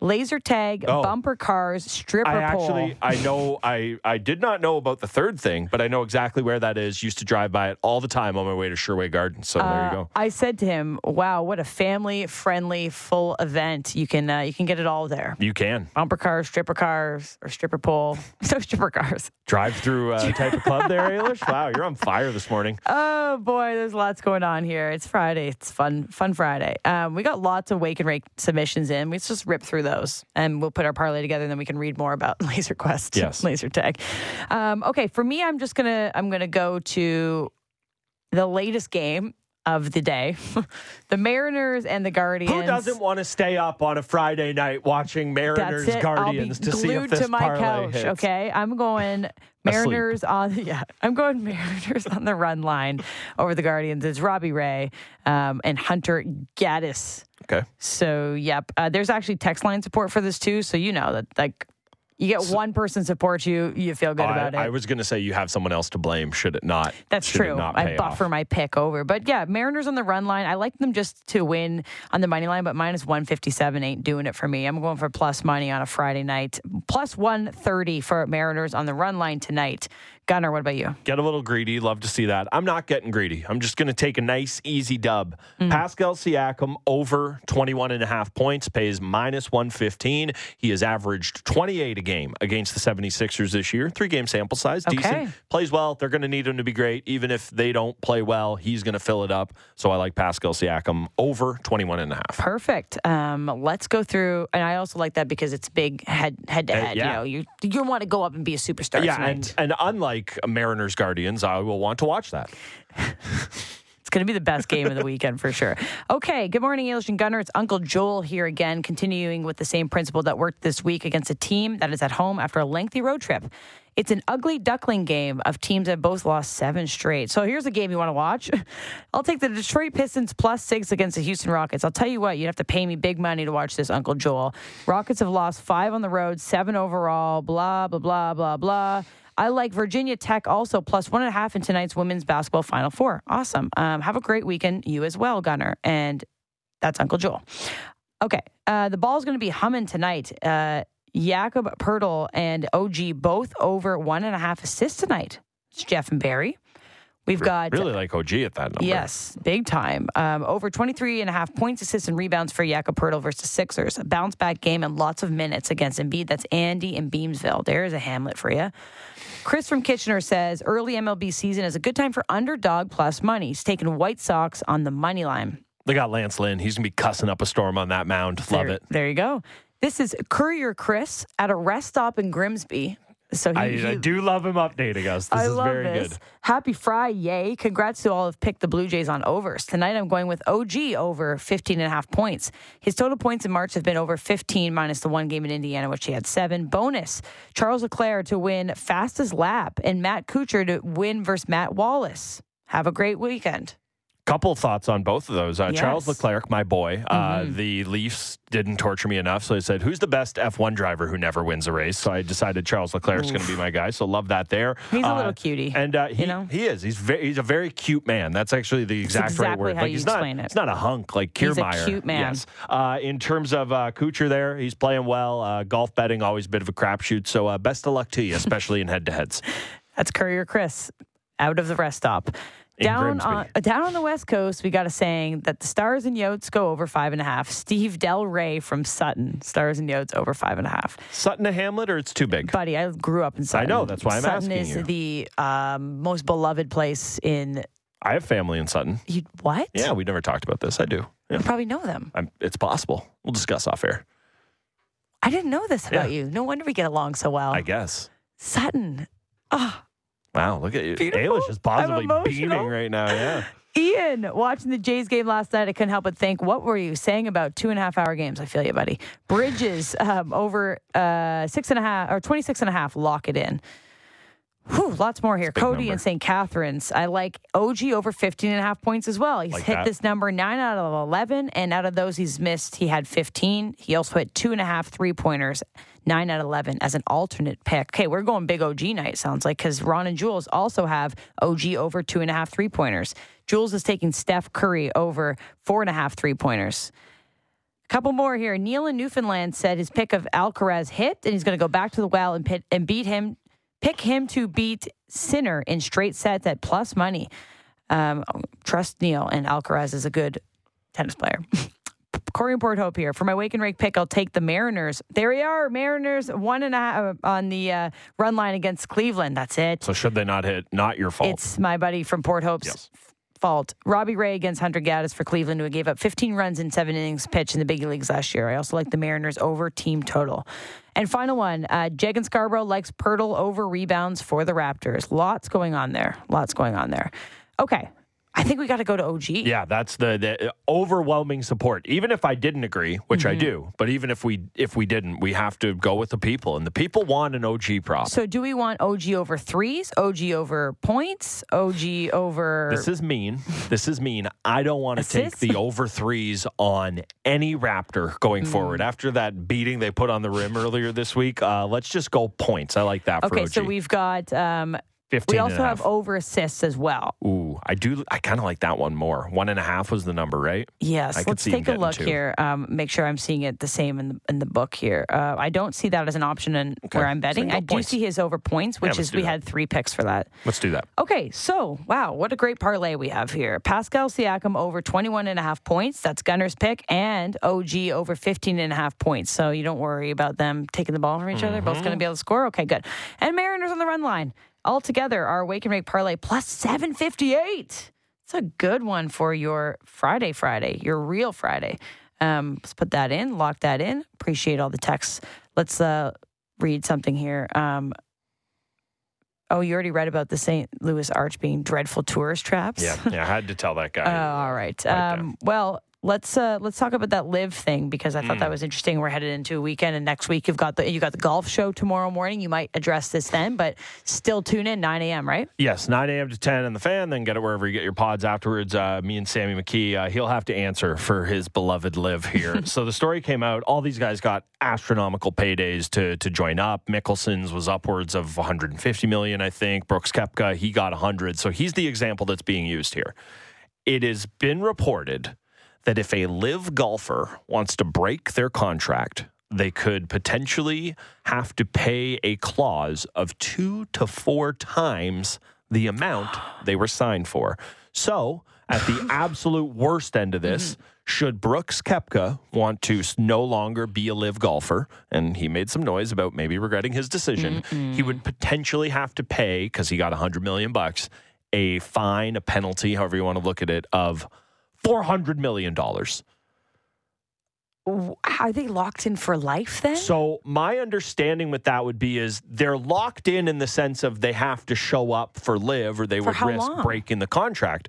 Laser tag, Oh. bumper cars, stripper I pole. actually I know I I did not know about the third thing, but I know exactly where that is. Used to drive by it all the time on my way to Sherway Gardens. So there you Uh, go. I said to him, "Wow, what a family-friendly full event! You can uh, you can get it all there. You can Bumper cars, stripper cars, or stripper pole. No stripper cars. drive through uh, type of club there, Ailish. Wow, you're on fire this morning. Oh boy, there's lots going on here. It's Friday. It's fun, fun Friday. Um, we got lots of wake and rake submissions in. Let's just rip through those, and we'll put our parlay together, and then we can read more about Laser Quest, Yes. Laser Tag. Um, okay, for me, I'm just gonna I'm gonna go to the latest game of the day, the Mariners and the Guardians. Who doesn't want to stay up on a Friday night watching Mariners. Guardians to see if glued this to my parlay couch. hits? Okay, I'm going Mariners on. Yeah, I'm going Mariners on the run line over the Guardians. It's Robbie Ray um, and Hunter Gaddis. Okay. So yep, uh, there's actually text line support for this too. So you know that like you get one person support you, you feel good I, about it. I was going to say you have someone else to blame. Should it not? That's true. not I buffer off? my pick over. But yeah, Mariners on the run line. I like them just to win on the money line, but minus 157 ain't doing it for me. I'm going for plus money on a Friday night. Plus 130 for Mariners on the run line tonight. Gunner, what about you? Get a little greedy. Love to see that. I'm not getting greedy. I'm just going to take a nice, easy dub. Mm. Pascal Siakam over 21 and a half points pays minus 115. He has averaged 28 a game against the 76ers this year. Three game sample size. Okay. Decent. Plays well. They're going to need him to be great. Even if they don't play well, he's going to fill it up. So I like Pascal Siakam over 21 and a half. Perfect. Um, let's go through, and I also like that because it's big head head to head. You know, you you want to go up and be a superstar Yeah, tonight. and, and unlike Mariners Guardians, I will want to watch that. It's going to be the best game of the weekend for sure. Okay, good morning, Ailish and Gunner. It's Uncle Joel here again, continuing with the same principle that worked this week against a team that is at home after a lengthy road trip. It's an ugly duckling game of teams that both lost seven straight. So here's a game you want to watch. I'll take the Detroit Pistons plus six against the Houston Rockets. I'll tell you what, you'd have to pay me big money to watch this, Uncle Joel. Rockets have lost five on the road, seven overall, blah, blah, blah, blah, blah. I like Virginia Tech also plus one and a half in tonight's women's basketball Final Four. Awesome. Um, have a great weekend. You as well, Gunner. And that's Uncle Joel. Okay. Uh, the ball's going to be humming tonight. Uh, Jakob Poeltl and OG both over one and a half assists tonight. It's Jeff and Barry. We've got Really like OG at that number. Yes, big time. Um, over 23 and a half points, assists, and rebounds for Jakob Poeltl versus Sixers. A bounce back game and lots of minutes against Embiid. That's Andy in Beamsville. There's a Hamlet for you. Chris from Kitchener says early MLB season is a good time for underdog plus money. He's taking White Sox on the money line. They got Lance Lynn. He's going to be cussing up a storm on that mound. Love there, it. There you go. This is Courier Chris at a rest stop in Grimsby. So he, I, he- I do love him updating us. This I is love very this. good. Happy Fry, yay. Congrats to all who've picked the Blue Jays on overs. Tonight I'm going with OG over 15 and a half points. His total points in March have been over 15 minus the one game in Indiana, which he had seven. Bonus, Charles Leclerc to win fastest lap and Matt Kuchar to win versus Matt Wallace. Have a great weekend. Couple thoughts on both of those. Uh, Charles Leclerc, my boy. Uh, the Leafs didn't torture me enough, so I said, "Who's the best F1 driver who never wins a race?" So I decided Charles Leclerc's going to be my guy. So love that there. He's a Uh, little cutie, and uh, he, you know? he is. He's very, he's a very cute man. That's actually the exact right word. how like you he's not, explain it. he's not a hunk like He's a cute man. Yes. Uh, in terms of uh, Kuchar, there, he's playing well. Uh, golf betting always a bit of a crapshoot. So uh, best of luck to you, especially in head-to-heads. That's Courier Chris out of the rest stop. Down on, down on the West Coast, we got a saying that the Stars and Yotes go over five and a half. Steve Del Rey from Sutton, Stars and Yotes over five and a half. Sutton a Hamlet, or it's too big? Buddy, I grew up in Sutton. I know, that's why I'm Sutton asking is you. the um, most beloved place in. I have family in Sutton. You, what? Yeah, we never talked about this. I do. Yeah. You probably know them. I'm, it's possible. We'll discuss off air. I didn't know this about Yeah. you. No wonder we get along so well. I guess. Sutton. Oh, Wow, look at you. Beautiful. Ailish is positively beaming right now. Yeah. Ian, watching the Jays game last night, I couldn't help but think, what were you saying about two and a half hour games? I feel you, buddy. Bridges um, over uh, six and a half or 26 and a half, lock it in. Whew, lots more here. Cody number. and St. Catharines. I like OG over 15 and a half points as well. He's Like hit that. this number nine out of 11, and out of those he's missed, he had 15. He also hit two and a half three pointers, nine out of 11 as an alternate pick. Okay, we're going big OG night, sounds like, because Ron and Jules also have OG over two and a half three pointers. Jules is taking Steph Curry over four and a half three pointers. A couple more here. Neil in Newfoundland said his pick of Alcaraz hit, and he's going to go back to the well and, pit, and beat him, pick him to beat Sinner in straight sets at plus money. Um, trust Neil, and Alcaraz is a good tennis player. Corey and Port Hope here. For my wake and rake pick, I'll take the Mariners. There we are. Mariners one and a half on the uh, run line against Cleveland. That's it. So should they not hit? Not your fault. It's my buddy from Port Hope's Yes. Fault. Robbie Ray against Hunter Gaddis for Cleveland, who gave up 15 runs in seven innings pitched in the big leagues last year. I also like the Mariners over team total. And final one, uh, Jegan Scarborough likes Poeltl over rebounds for the Raptors. Lots going on there. Lots going on there. Okay. I think we got to go to OG. yeah, that's the, the overwhelming support. Even if I didn't agree, which Mm-hmm. I do, but even if we if we didn't, we have to go with the people, and the people want an OG prop. So do we want OG over threes, OG over points, OG over This is mean. This is mean. I don't want to take the over threes on any Raptor going Hmm. forward. After that beating they put on the rim earlier this week, uh, let's just go points. I like that for Okay, so we've got um, 15 we also have over assists as well. Ooh, I do. I kind of like that one more. One and a half was the number, right? Yes, I let's take a look two. here. Um, make sure I'm seeing it the same in the, in the book here. Uh, I don't see that as an option in where I'm betting. I do points. see his over points, which let's is we that. had three picks for that. Let's do that. Okay, so wow, what a great parlay we have here. Pascal Siakam over 21 and a half points. That's Gunner's pick and OG over 15 and a half points. So you don't worry about them taking the ball from each other. Both Mm-hmm. going to be able to score. Okay, good. And Mariners on the run line. Altogether, our wake and rake parlay plus 758. It's a good one for your Friday, Friday, your real Friday. Um, let's put that in, lock that in. Appreciate all the texts. Let's uh, read something here. Um, oh, you already read about the St. Louis Arch being dreadful tourist traps. Yeah, yeah. I had to tell that guy. Oh, all right. Right Um, well, let's uh, let's talk about that LIV thing because I thought Mm. that was interesting. We're headed into a weekend, and next week you've got the you got the golf show tomorrow morning. You might address this then, but still tune in 9 a.m. Right? Yes, 9 a.m. to 10 in the fan, then get it wherever you get your pods afterwards. Uh, me and Sammy McKee, uh, he'll have to answer for his beloved LIV here. so the story came out. All these guys got astronomical paydays to to join up. Mickelson's was upwards of 150 million, I think. Brooks Koepka, he got 100. So he's the example that's being used here. It has been reported that if a LIV golfer wants to break their contract, they could potentially have to pay a clause of two to four times the amount they were signed for. So, at the absolute worst end of this, mm-hmm. should Brooks Koepka want to no longer be a LIV golfer, and he made some noise about maybe regretting his decision, he would potentially have to pay because he got 100 million bucks a fine, a penalty, however you want to look at it, of 400 million dollars. Are they locked in for life then? So my understanding with that would be is they're locked in in the sense of they have to show up for LIV or they For would risk long? breaking the contract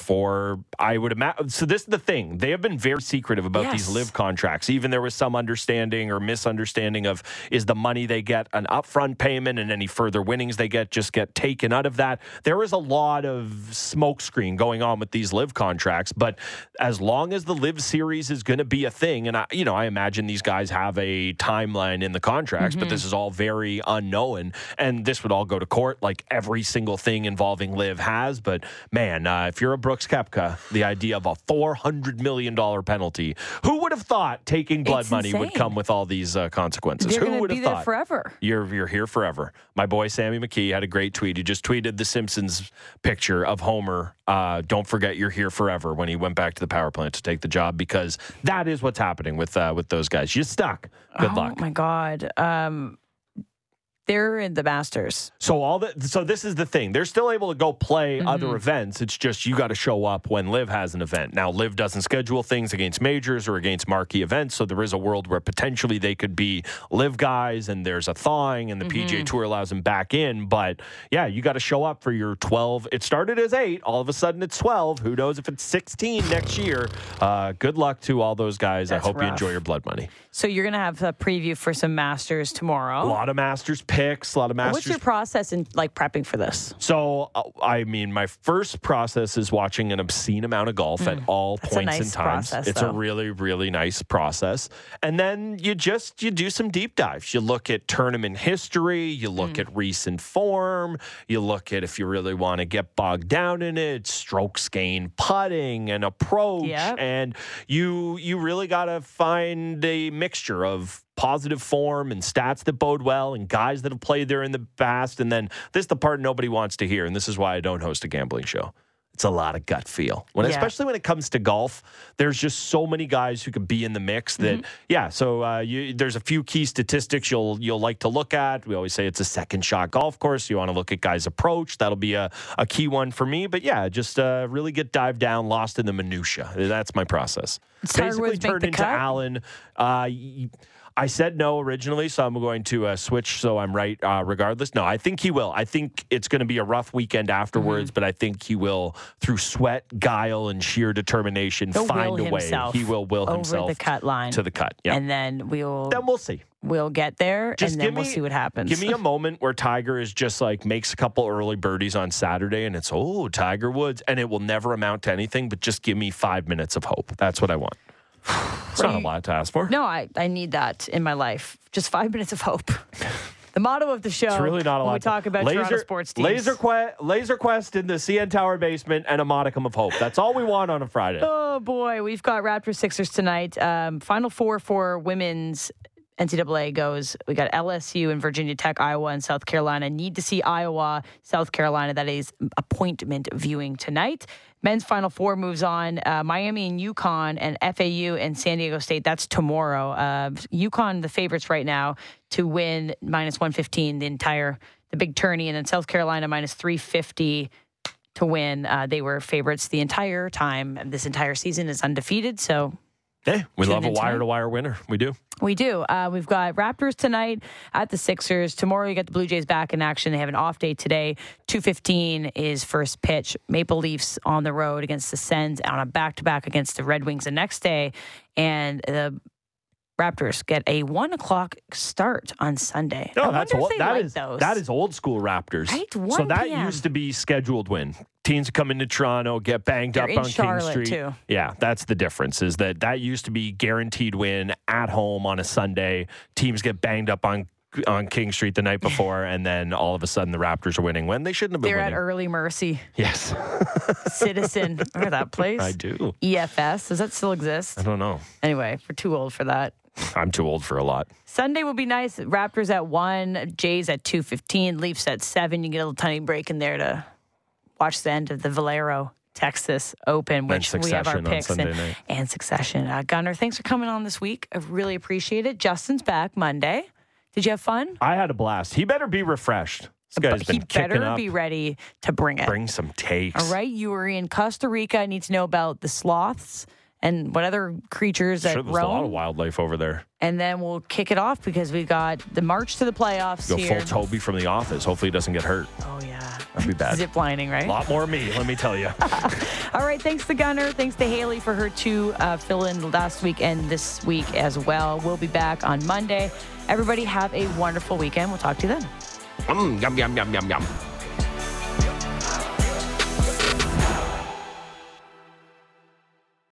for I would imagine. So this is the thing; they have been very secretive about these LIV contracts. Even there was some understanding or misunderstanding of is the money they get an upfront payment, and any further winnings they get just get taken out of that. There is a lot of smokescreen going on with these LIV contracts, but as long as the LIV series is going to be a thing, and I, you know, I imagine these guys have a timeline in the contracts, but this is all very unknown, and this would all go to court like every single thing involving LIV has. But man, uh, if you're a Brooks Koepka, the idea of a four hundred million dollar penalty, who would have thought taking blood It's money would come with all these uh, consequences? They're who would have thought? forever. You're you're here forever. My boy Sammy McKee had a great tweet. He just tweeted the Simpsons picture of Homer. Uh, don't forget you're here forever when he went back to the power plant to take the job because that is what's happening with uh, with those guys. You're stuck. Good oh luck. my God. Um, they're in the Masters. So all the so this is the thing. They're still able to go play Mm-hmm. other events. It's just you got to show up when LIV has an event. Now LIV doesn't schedule things against majors or against marquee events, so there is a world where potentially they could be LIV guys and there's a thawing and the Mm-hmm. PGA Tour allows them back in, but yeah, you got to show up for your 12. It started as 8, all of a sudden it's 12. Who knows if it's 16 next year. Uh, good luck to all those guys. That's I hope you enjoy your blood money. So you're going to have a preview for some Masters tomorrow. A lot of Masters picks, a lot of Masters What's your process in like prepping for this? So, uh, I mean, my first process is watching an obscene amount of golf at all Mm. That's points nice and times. process, it's though. a really, really nice process. And then you just you do some deep dives. You look at tournament history. You look Mm. at recent form. You look at if you really want to get bogged down in it, strokes gain, putting, and approach. Yep. And you you really got to find a mixture of positive form and stats that bode well and guys that have played there in the past. And then this is the part nobody wants to hear. And this is why I don't host a gambling show. It's a lot of gut feel. When Yeah. especially when it comes to golf, there's just so many guys who could be in the mix that Mm-hmm. yeah. So uh, you, there's a few key statistics you'll you'll like to look at. We always say it's a second shot golf course. You want to look at guys' approach. That'll be a, a key one for me. But yeah, just uh, really get dived down, lost in the minutia. That's my process. Basically turned into cut? Allen. Uh, I said no originally, so I'm going to uh, switch. So I'm right, uh, regardless. No, I think he will. I think it's going to be a rough weekend afterwards, Mm-hmm. but I think he will, through sweat, guile, and sheer determination, He'll find a way. He will will over himself the cut line to the cut. Yeah. and then we'll then we'll see. we'll get there, Just and then give we'll see what happens. Give me a moment where Tiger is just like makes a couple early birdies on Saturday, and it's oh Tiger Woods, and it will never amount to anything. But just give me five minutes of hope. That's what I want. It's not a lot to ask for. no, I I need that in my life. Just five minutes of hope. The motto of the show. It's really not a lot. We talk about laser, Toronto sports teams. Laser quest, laser quest in the CN Tower basement, and a modicum of hope. That's all we want on a Friday. Oh boy, we've got Raptors Sixers tonight. Um, Final four for women's NCAA goes. We got LSU and Virginia Tech, Iowa, and South Carolina. Need to see Iowa, South Carolina. That is appointment viewing tonight. Men's Final Four moves on. Uh, Miami and UConn and FAU and San Diego State. That's tomorrow. Uh, UConn, the favorites right now to win minus 115 the entire the big tourney, and then South Carolina minus 350 to win. Uh, they were favorites the entire time. This entire season is undefeated. So Hey, we love a wire to wire winner. We do. we do. Uh, we've got Raptors tonight at the Sixers. Tomorrow you get the Blue Jays back in action. They have an off day today. Two fifteen is first pitch. Maple Leafs on the road against the Sens on a back to back against the Red Wings the next day, and the Raptors get a one o'clock start on Sunday. I No, wonder that's old. That like is that is old school Raptors. Right, So that p.m.. used to be scheduled win. Teams come into Toronto, get banged They're up on Charlotte, King Street. too. Yeah, that's the difference. Is that that used to be guaranteed win at home on a Sunday. Teams get banged up on on King Street the night before, and then all of a sudden the Raptors are winning when they shouldn't have been They're at. Early Mercy yes, Citizen. Remember that place? I do. EFS. Does that still exist? I don't know. Anyway, we're too old for that. I'm too old for a lot. Sunday will be nice. Raptors at one, Jays at two fifteen, Leafs at seven. You get a little tiny break in there to watch the end of the Valero Texas Open, which we have our picks and, and Succession. Uh, Gunner, thanks for coming on this week. I really appreciate it. Justin's back Monday. Did you have fun? I had a blast. He better be refreshed. This guy's But been he better up. be ready to bring it. Bring some takes. All right, you were in Costa Rica. I need to know about the sloths and what other creatures that Sure, there's a lot of wildlife over there. And then we'll kick it off because we got the march to the playoffs Go here. full Toby from the office. Hopefully, he doesn't get hurt. Oh yeah. That'd be bad. Zip lining, right? A lot more me, let me tell you. All right. Thanks to Gunner. Thanks to Haley for her two uh, fill in last week and this week as well. We'll be back on Monday. Everybody have a wonderful weekend. We'll talk to you then. mm, yum, yum, yum, yum, yum.